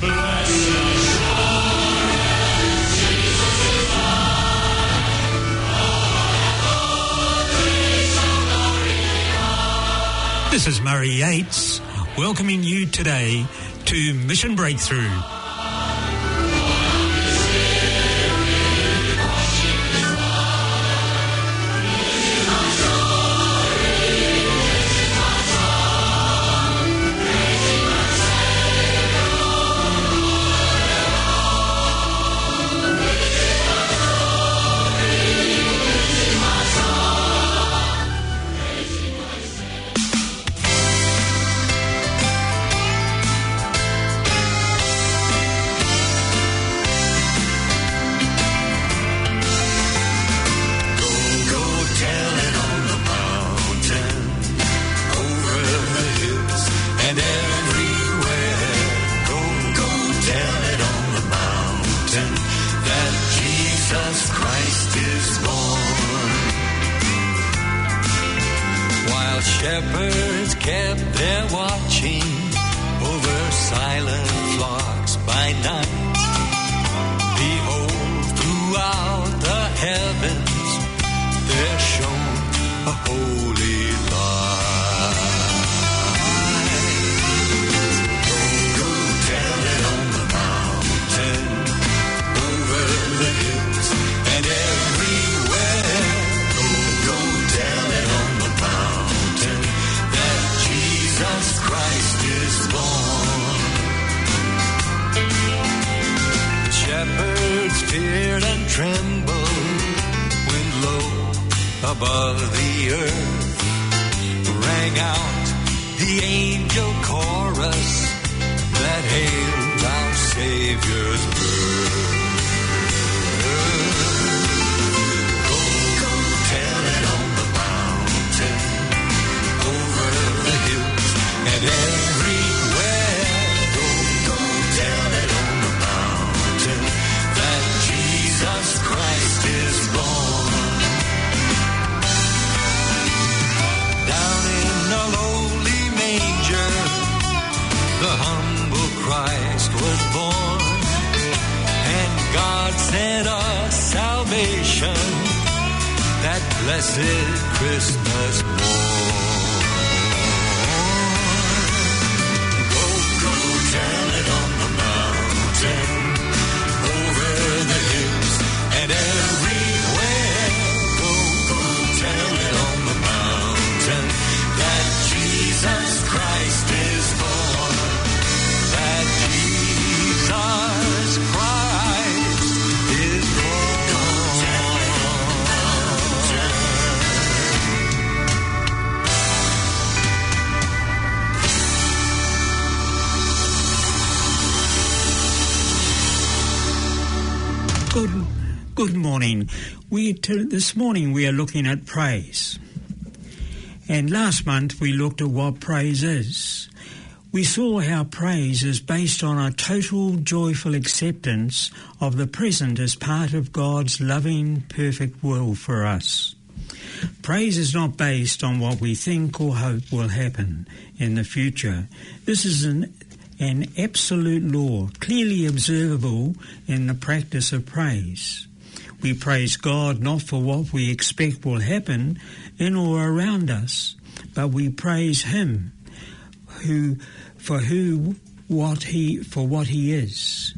This is Murray Yates welcoming you today to Mission Breakthrough. Blessed Christmas. Good morning. We t- this morning we are looking at praise, and last month we looked at what praise is. We saw how praise is based on a total joyful acceptance of the present as part of God's loving, perfect will for us. Praise is not based on what we think or hope will happen in the future. This is an an absolute law, clearly observable in the practice of praise. We praise God not for what we expect will happen in or around us, but we praise Him who for who what he for what he is.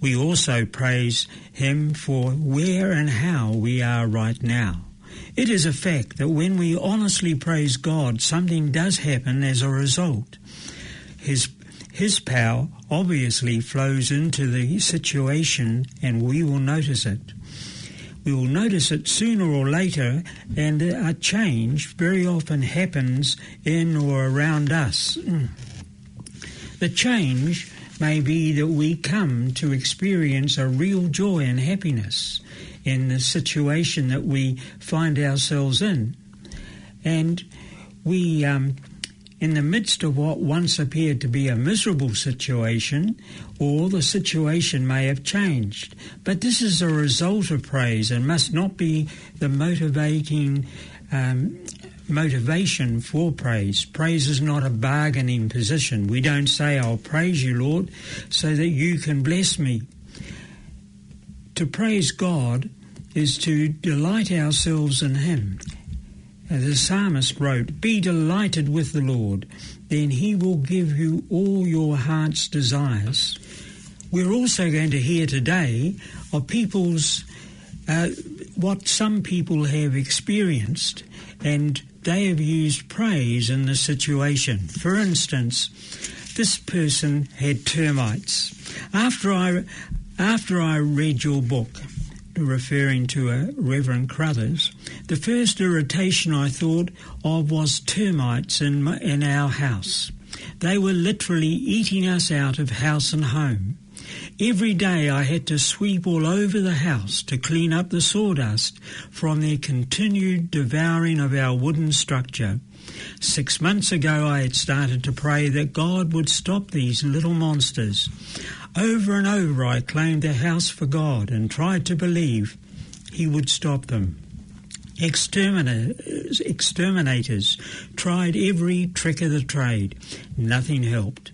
We also praise him for where and how we are right now. It is a fact that when we honestly praise God, something does happen as a result. His his power obviously flows into the situation and we will notice it. We will notice it sooner or later, and a change very often happens in or around us. The change may be that we come to experience a real joy and happiness in the situation that we find ourselves in. And we, um, in the midst of what once appeared to be a miserable situation, or the situation may have changed. But this is a result of praise and must not be the motivating um, motivation for praise. Praise is not a bargaining position. We don't say, I'll praise you, Lord, so that you can bless me. To praise God is to delight ourselves in Him. As the psalmist wrote, Be delighted with the Lord, then He will give you all your heart's desires. We're also going to hear today of people's, uh, what some people have experienced, and they have used praise in the situation. For instance, this person had termites. After I, after I read your book, referring to a Reverend Carothers, the first irritation I thought of was termites in, in our house. They were literally eating us out of house and home. Every day I had to sweep all over the house to clean up the sawdust from their continued devouring of our wooden structure. Six months ago I had started to pray that God would stop these little monsters. Over and over I claimed the house for God and tried to believe He would stop them. Exterminators, tried every trick of the trade. Nothing helped.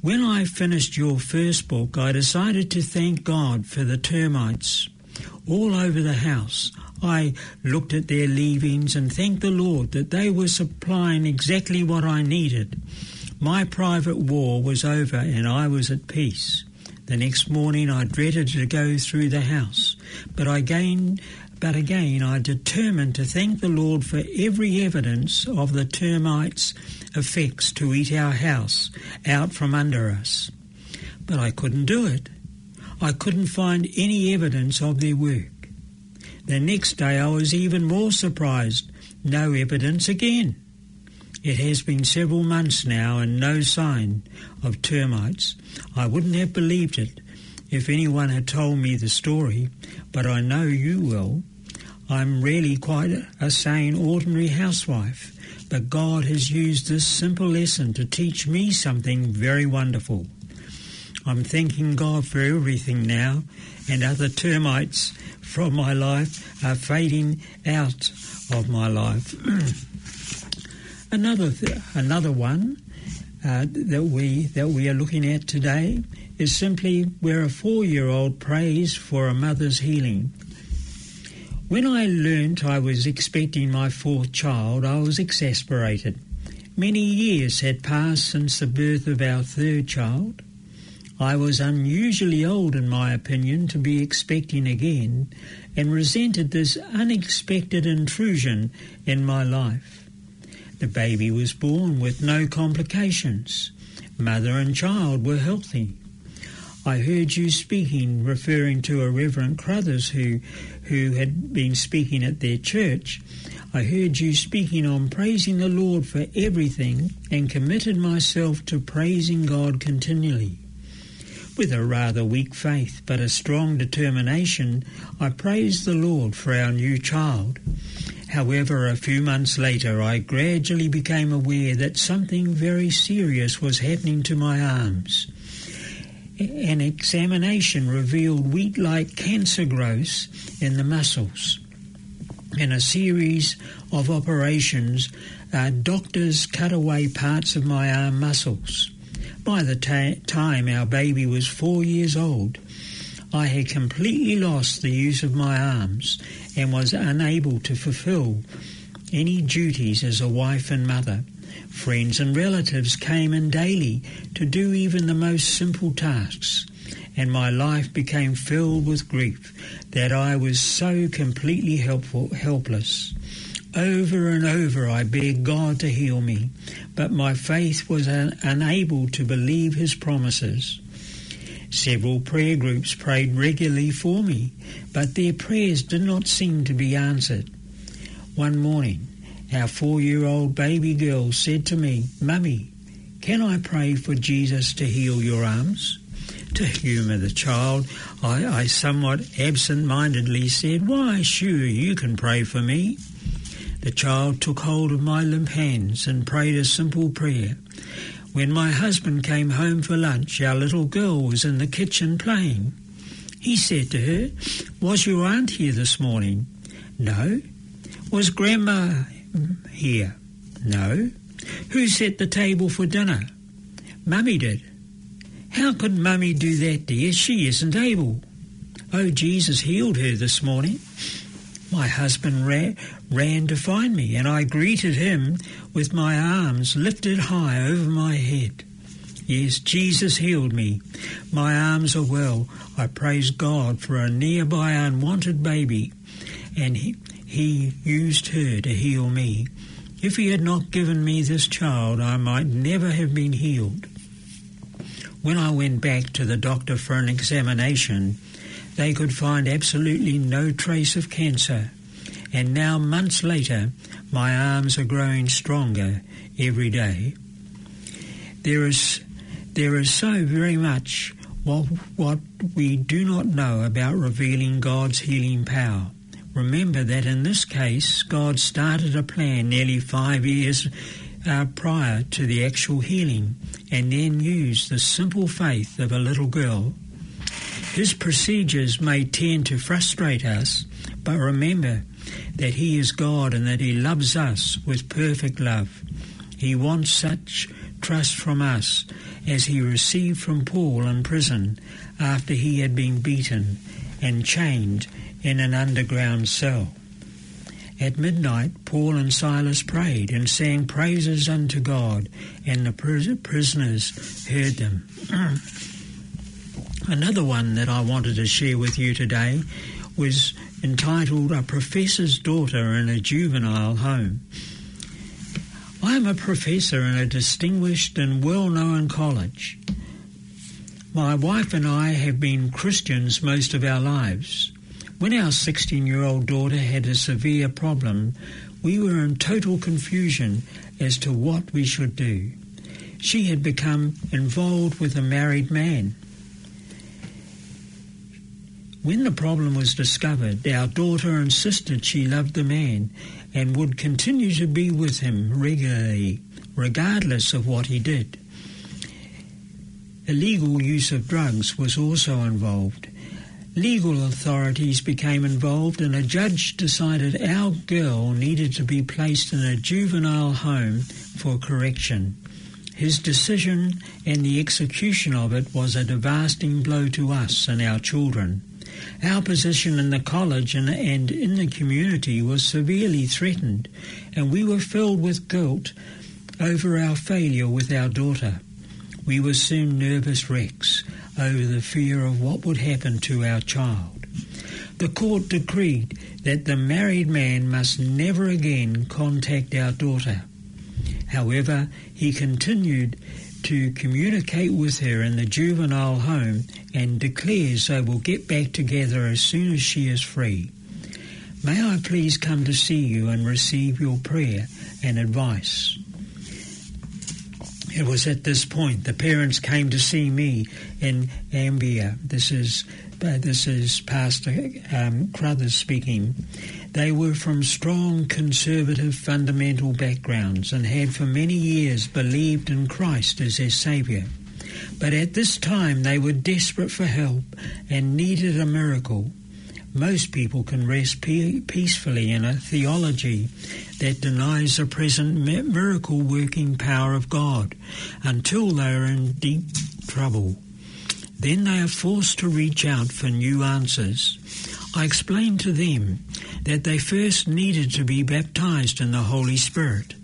When I finished your first book, I decided to thank God for the termites all over the house. I looked at their leavings and thanked the Lord that they were supplying exactly what I needed. My private war was over and I was at peace. The next morning I dreaded to go through the house, but I gained but again I determined to thank the Lord for every evidence of the termites' effects to eat our house out from under us. But I couldn't do it. I couldn't find any evidence of their work. The next day I was even more surprised. No evidence again. It has been several months now and no sign of termites. I wouldn't have believed it if anyone had told me the story, but I know you will. I'm really quite a sane, ordinary housewife, but God has used this simple lesson to teach me something very wonderful. I'm thanking God for everything now, and other termites from my life are fading out of my life. another th- another one uh, that we that we are looking at today is simply where a four-year-old prays for a mother's healing. When I learnt I was expecting my fourth child, I was exasperated. Many years had passed since the birth of our third child. I was unusually old, in my opinion, to be expecting again, and resented this unexpected intrusion in my life. The baby was born with no complications. Mother and child were healthy. I heard you speaking, referring to a Reverend Carothers who, who had been speaking at their church. I heard you speaking on praising the Lord for everything and committed myself to praising God continually. With a rather weak faith but a strong determination, I praised the Lord for our new child. However, a few months later, I gradually became aware that something very serious was happening to my arms an examination revealed wheat-like cancer growths in the muscles. In a series of operations, uh, doctors cut away parts of my arm muscles. By the ta- time our baby was four years old, I had completely lost the use of my arms and was unable to fulfill any duties as a wife and mother. Friends and relatives came in daily to do even the most simple tasks, and my life became filled with grief that I was so completely helpful, helpless. Over and over I begged God to heal me, but my faith was un- unable to believe his promises. Several prayer groups prayed regularly for me, but their prayers did not seem to be answered. One morning, our four-year-old baby girl said to me, Mummy, can I pray for Jesus to heal your arms? To humour the child, I, I somewhat absent-mindedly said, Why, sure, you can pray for me. The child took hold of my limp hands and prayed a simple prayer. When my husband came home for lunch, our little girl was in the kitchen playing. He said to her, Was your aunt here this morning? No. Was Grandma here? No. Who set the table for dinner? Mummy did. How could Mummy do that, dear? She isn't able. Oh, Jesus healed her this morning. My husband ran, ran to find me, and I greeted him with my arms lifted high over my head. Yes, Jesus healed me. My arms are well. I praise God for a nearby unwanted baby, and he, he used her to heal me. If he had not given me this child, I might never have been healed. When I went back to the doctor for an examination, they could find absolutely no trace of cancer. And now, months later, my arms are growing stronger every day. There is, there is so very much what, what we do not know about revealing God's healing power. Remember that in this case, God started a plan nearly five years uh, prior to the actual healing and then used the simple faith of a little girl. His procedures may tend to frustrate us, but remember that He is God and that He loves us with perfect love. He wants such trust from us as He received from Paul in prison after he had been beaten and chained in an underground cell. At midnight, Paul and Silas prayed and sang praises unto God, and the prisoners heard them. Another one that I wanted to share with you today was entitled A Professor's Daughter in a Juvenile Home. I am a professor in a distinguished and well known college. My wife and I have been Christians most of our lives. When our 16 year old daughter had a severe problem, we were in total confusion as to what we should do. She had become involved with a married man. When the problem was discovered, our daughter insisted she loved the man and would continue to be with him regularly, regardless of what he did. Illegal use of drugs was also involved. Legal authorities became involved, and a judge decided our girl needed to be placed in a juvenile home for correction. His decision and the execution of it was a devastating blow to us and our children. Our position in the college and, and in the community was severely threatened, and we were filled with guilt over our failure with our daughter. We were soon nervous wrecks over the fear of what would happen to our child. The court decreed that the married man must never again contact our daughter. However, he continued to communicate with her in the juvenile home and declares they will get back together as soon as she is free. May I please come to see you and receive your prayer and advice? It was at this point the parents came to see me in Ambia. This is uh, this is Pastor um, Carothers speaking. They were from strong conservative fundamental backgrounds and had for many years believed in Christ as their Saviour. But at this time they were desperate for help and needed a miracle. Most people can rest peacefully in a theology that denies the present miracle working power of God until they are in deep trouble. Then they are forced to reach out for new answers. I explained to them that they first needed to be baptized in the Holy Spirit.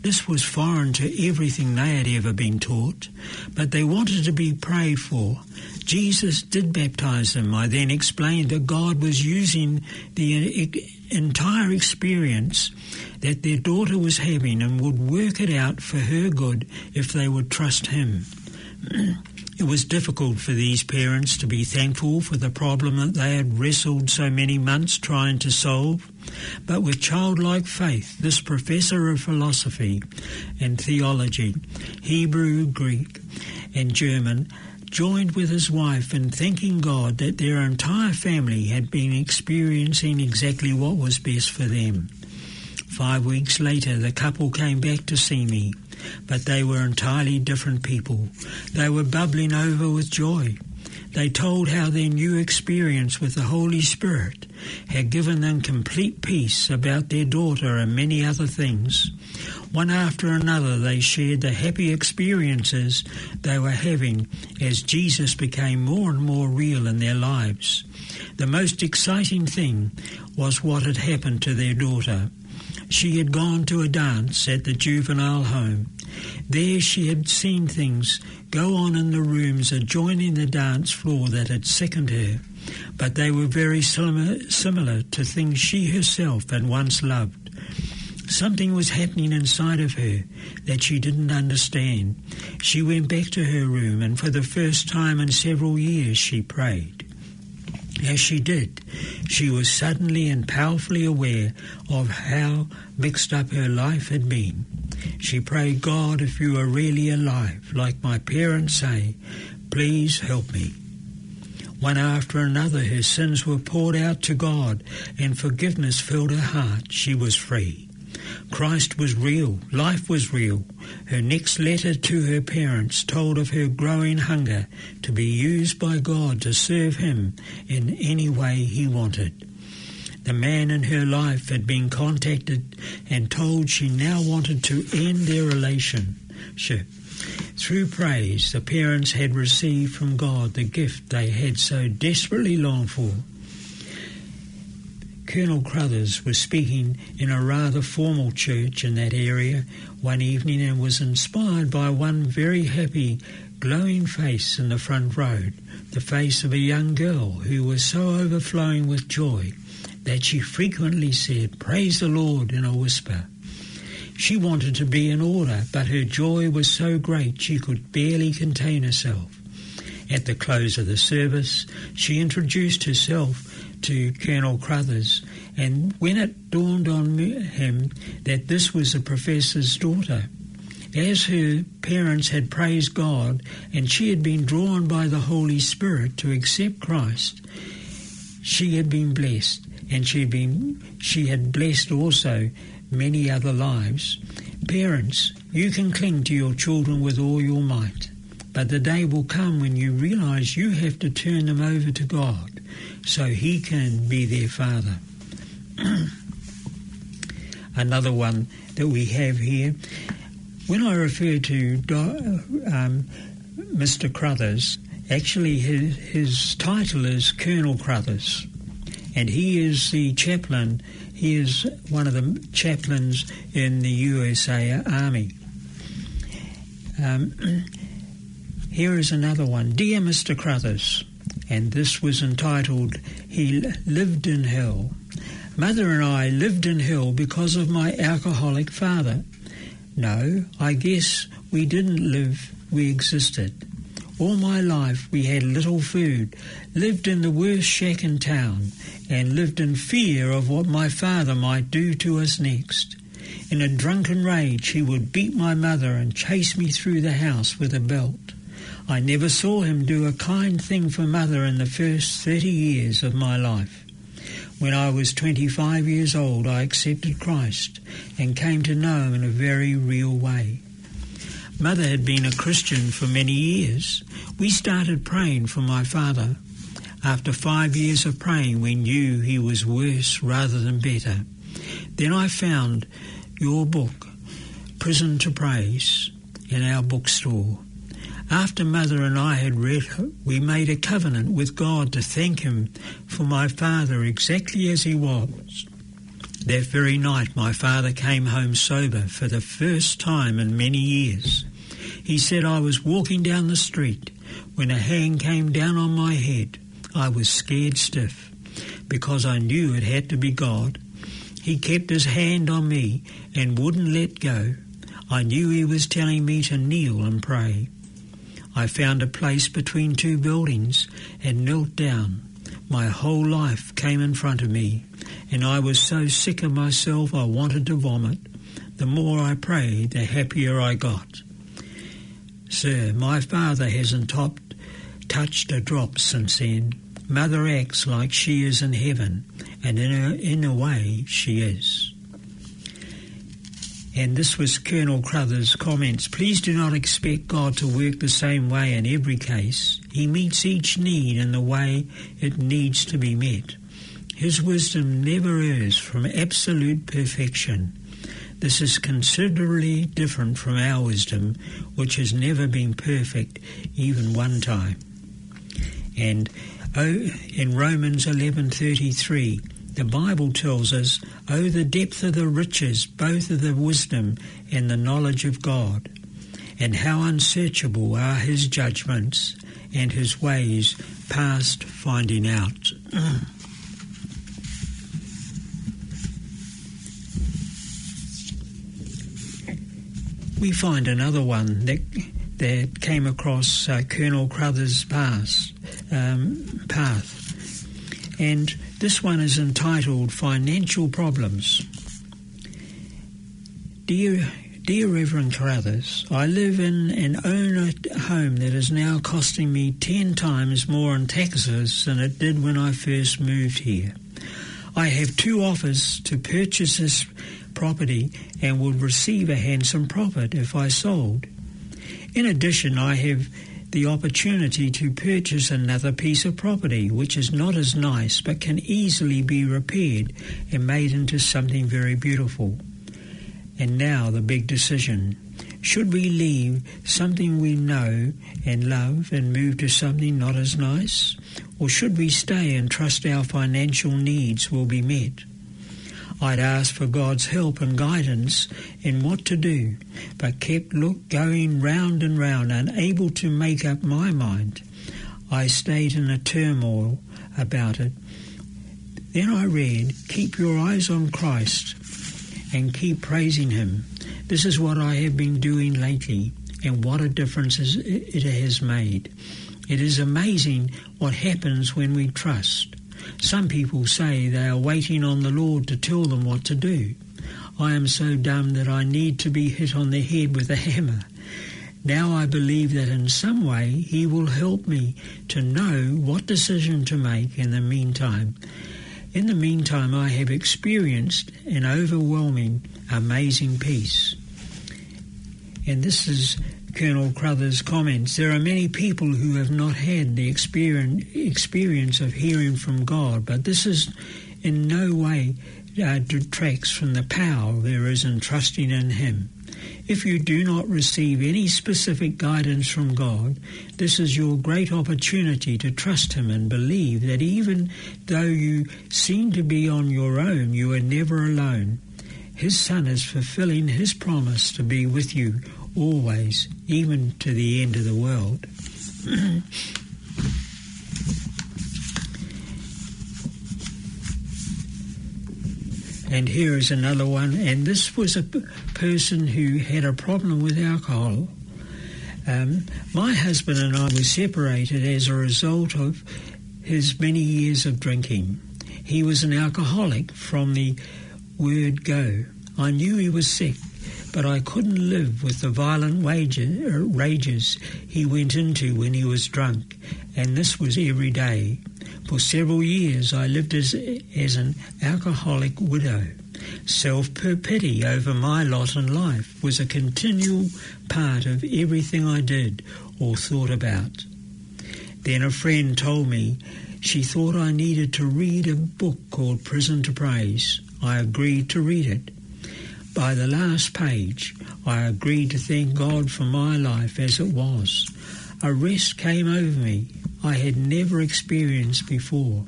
This was foreign to everything they had ever been taught, but they wanted to be prayed for. Jesus did baptize them. I then explained that God was using the uh, entire experience that their daughter was having and would work it out for her good if they would trust Him. It was difficult for these parents to be thankful for the problem that they had wrestled so many months trying to solve. But with childlike faith, this professor of philosophy and theology, Hebrew, Greek, and German, joined with his wife in thanking God that their entire family had been experiencing exactly what was best for them. Five weeks later, the couple came back to see me but they were entirely different people. They were bubbling over with joy. They told how their new experience with the Holy Spirit had given them complete peace about their daughter and many other things. One after another, they shared the happy experiences they were having as Jesus became more and more real in their lives. The most exciting thing was what had happened to their daughter. She had gone to a dance at the juvenile home. There she had seen things go on in the rooms adjoining the dance floor that had sickened her, but they were very similar, similar to things she herself had once loved. Something was happening inside of her that she didn't understand. She went back to her room and for the first time in several years she prayed. As she did, she was suddenly and powerfully aware of how mixed up her life had been. She prayed, God, if you are really alive, like my parents say, please help me. One after another, her sins were poured out to God, and forgiveness filled her heart. She was free. Christ was real. Life was real. Her next letter to her parents told of her growing hunger to be used by God to serve Him in any way He wanted. The man in her life had been contacted and told she now wanted to end their relationship. Through praise, the parents had received from God the gift they had so desperately longed for. Colonel Carothers was speaking in a rather formal church in that area one evening and was inspired by one very happy, glowing face in the front row, the face of a young girl who was so overflowing with joy that she frequently said, Praise the Lord in a whisper. She wanted to be in order, but her joy was so great she could barely contain herself. At the close of the service, she introduced herself to Colonel Carothers, and when it dawned on him that this was the professor's daughter, as her parents had praised God and she had been drawn by the Holy Spirit to accept Christ, she had been blessed, and she had been she had blessed also many other lives. Parents, you can cling to your children with all your might, but the day will come when you realize you have to turn them over to God so he can be their father. Another one that we have here, when I refer to um, Mr. Carothers, actually his, his title is Colonel Carothers, and he is the chaplain. He is one of the chaplains in the USA Army. Um, here is another one. Dear Mr. Carothers, and this was entitled He Lived in Hell. Mother and I lived in hell because of my alcoholic father. No, I guess we didn't live, we existed. All my life we had little food, lived in the worst shack in town, and lived in fear of what my father might do to us next. In a drunken rage, he would beat my mother and chase me through the house with a belt. I never saw him do a kind thing for mother in the first 30 years of my life. When I was 25 years old, I accepted Christ and came to know him in a very real way. Mother had been a Christian for many years. We started praying for my father. After five years of praying, we knew he was worse rather than better. Then I found your book, Prison to Praise, in our bookstore. After Mother and I had read it, we made a covenant with God to thank Him for my father exactly as he was. That very night, my father came home sober for the first time in many years. He said I was walking down the street when a hand came down on my head. I was scared stiff because I knew it had to be God. He kept his hand on me and wouldn't let go. I knew he was telling me to kneel and pray. I found a place between two buildings and knelt down. My whole life came in front of me, and I was so sick of myself I wanted to vomit. The more I prayed, the happier I got. Sir, my father hasn't topped, touched a drop since then. Mother acts like she is in heaven, and in a, in a way she is. And this was Colonel Carothers' comments. Please do not expect God to work the same way in every case. He meets each need in the way it needs to be met. His wisdom never errs from absolute perfection. This is considerably different from our wisdom, which has never been perfect even one time. And oh, in Romans 11:33, the Bible tells us, "Oh, the depth of the riches, both of the wisdom and the knowledge of God, and how unsearchable are His judgments and His ways past finding out." we find another one that that came across uh, Colonel Carothers' path, um, path, and this one is entitled "Financial Problems." Dear, dear Reverend Carothers, I live in and own a home that is now costing me ten times more in taxes than it did when I first moved here. I have two offers to purchase this property and would receive a handsome profit if I sold. In addition, I have the opportunity to purchase another piece of property which is not as nice but can easily be repaired and made into something very beautiful. And now the big decision. Should we leave something we know and love and move to something not as nice? Or should we stay and trust our financial needs will be met? I'd asked for God's help and guidance in what to do, but kept look going round and round, unable to make up my mind. I stayed in a turmoil about it. Then I read, Keep your eyes on Christ and keep praising Him. This is what I have been doing lately, and what a difference it has made. It is amazing what happens when we trust. Some people say they are waiting on the Lord to tell them what to do. I am so dumb that I need to be hit on the head with a hammer. Now I believe that in some way He will help me to know what decision to make in the meantime. In the meantime, I have experienced an overwhelming, amazing peace. And this is Colonel Carothers' comments. There are many people who have not had the experience, of hearing from God, but this is in no way uh, detracts from the power there is in trusting in Him. If you do not receive any specific guidance from God, this is your great opportunity to trust Him and believe that even though you seem to be on your own, you are never alone. His Son is fulfilling His promise to be with you always, even to the end of the world. and here is another one, and this was a p- person who had a problem with alcohol. Um, my husband and I were separated as a result of his many years of drinking. He was an alcoholic from the word go. I knew he was sick, but I couldn't live with the violent wages, er, rages he went into when he was drunk, and this was every day. For several years I lived as, as an alcoholic widow. Self-pity over my lot in life was a continual part of everything I did or thought about. Then a friend told me she thought I needed to read a book called Prison to Praise. I agreed to read it. By the last page, I agreed to thank God for my life as it was. A rest came over me I had never experienced before.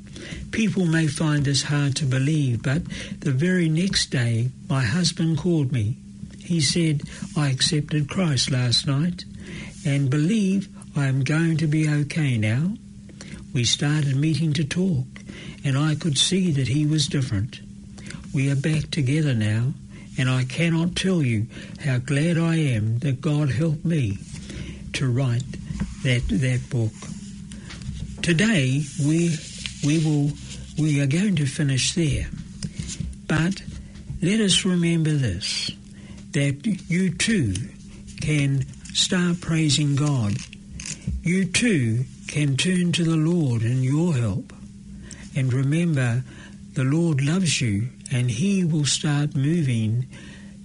People may find this hard to believe, but the very next day, my husband called me. He said, I accepted Christ last night and believe I am going to be okay now. We started meeting to talk, and I could see that he was different. We are back together now, and I cannot tell you how glad I am that God helped me to write that, that book. Today we we will we are going to finish there. But let us remember this that you too can start praising God. You too can turn to the Lord in your help. And remember, the Lord loves you and He will start moving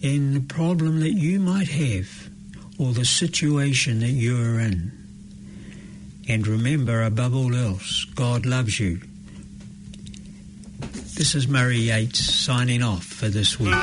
in the problem that you might have or the situation that you are in. And remember, above all else, God loves you. This is Murray Yates signing off for this week.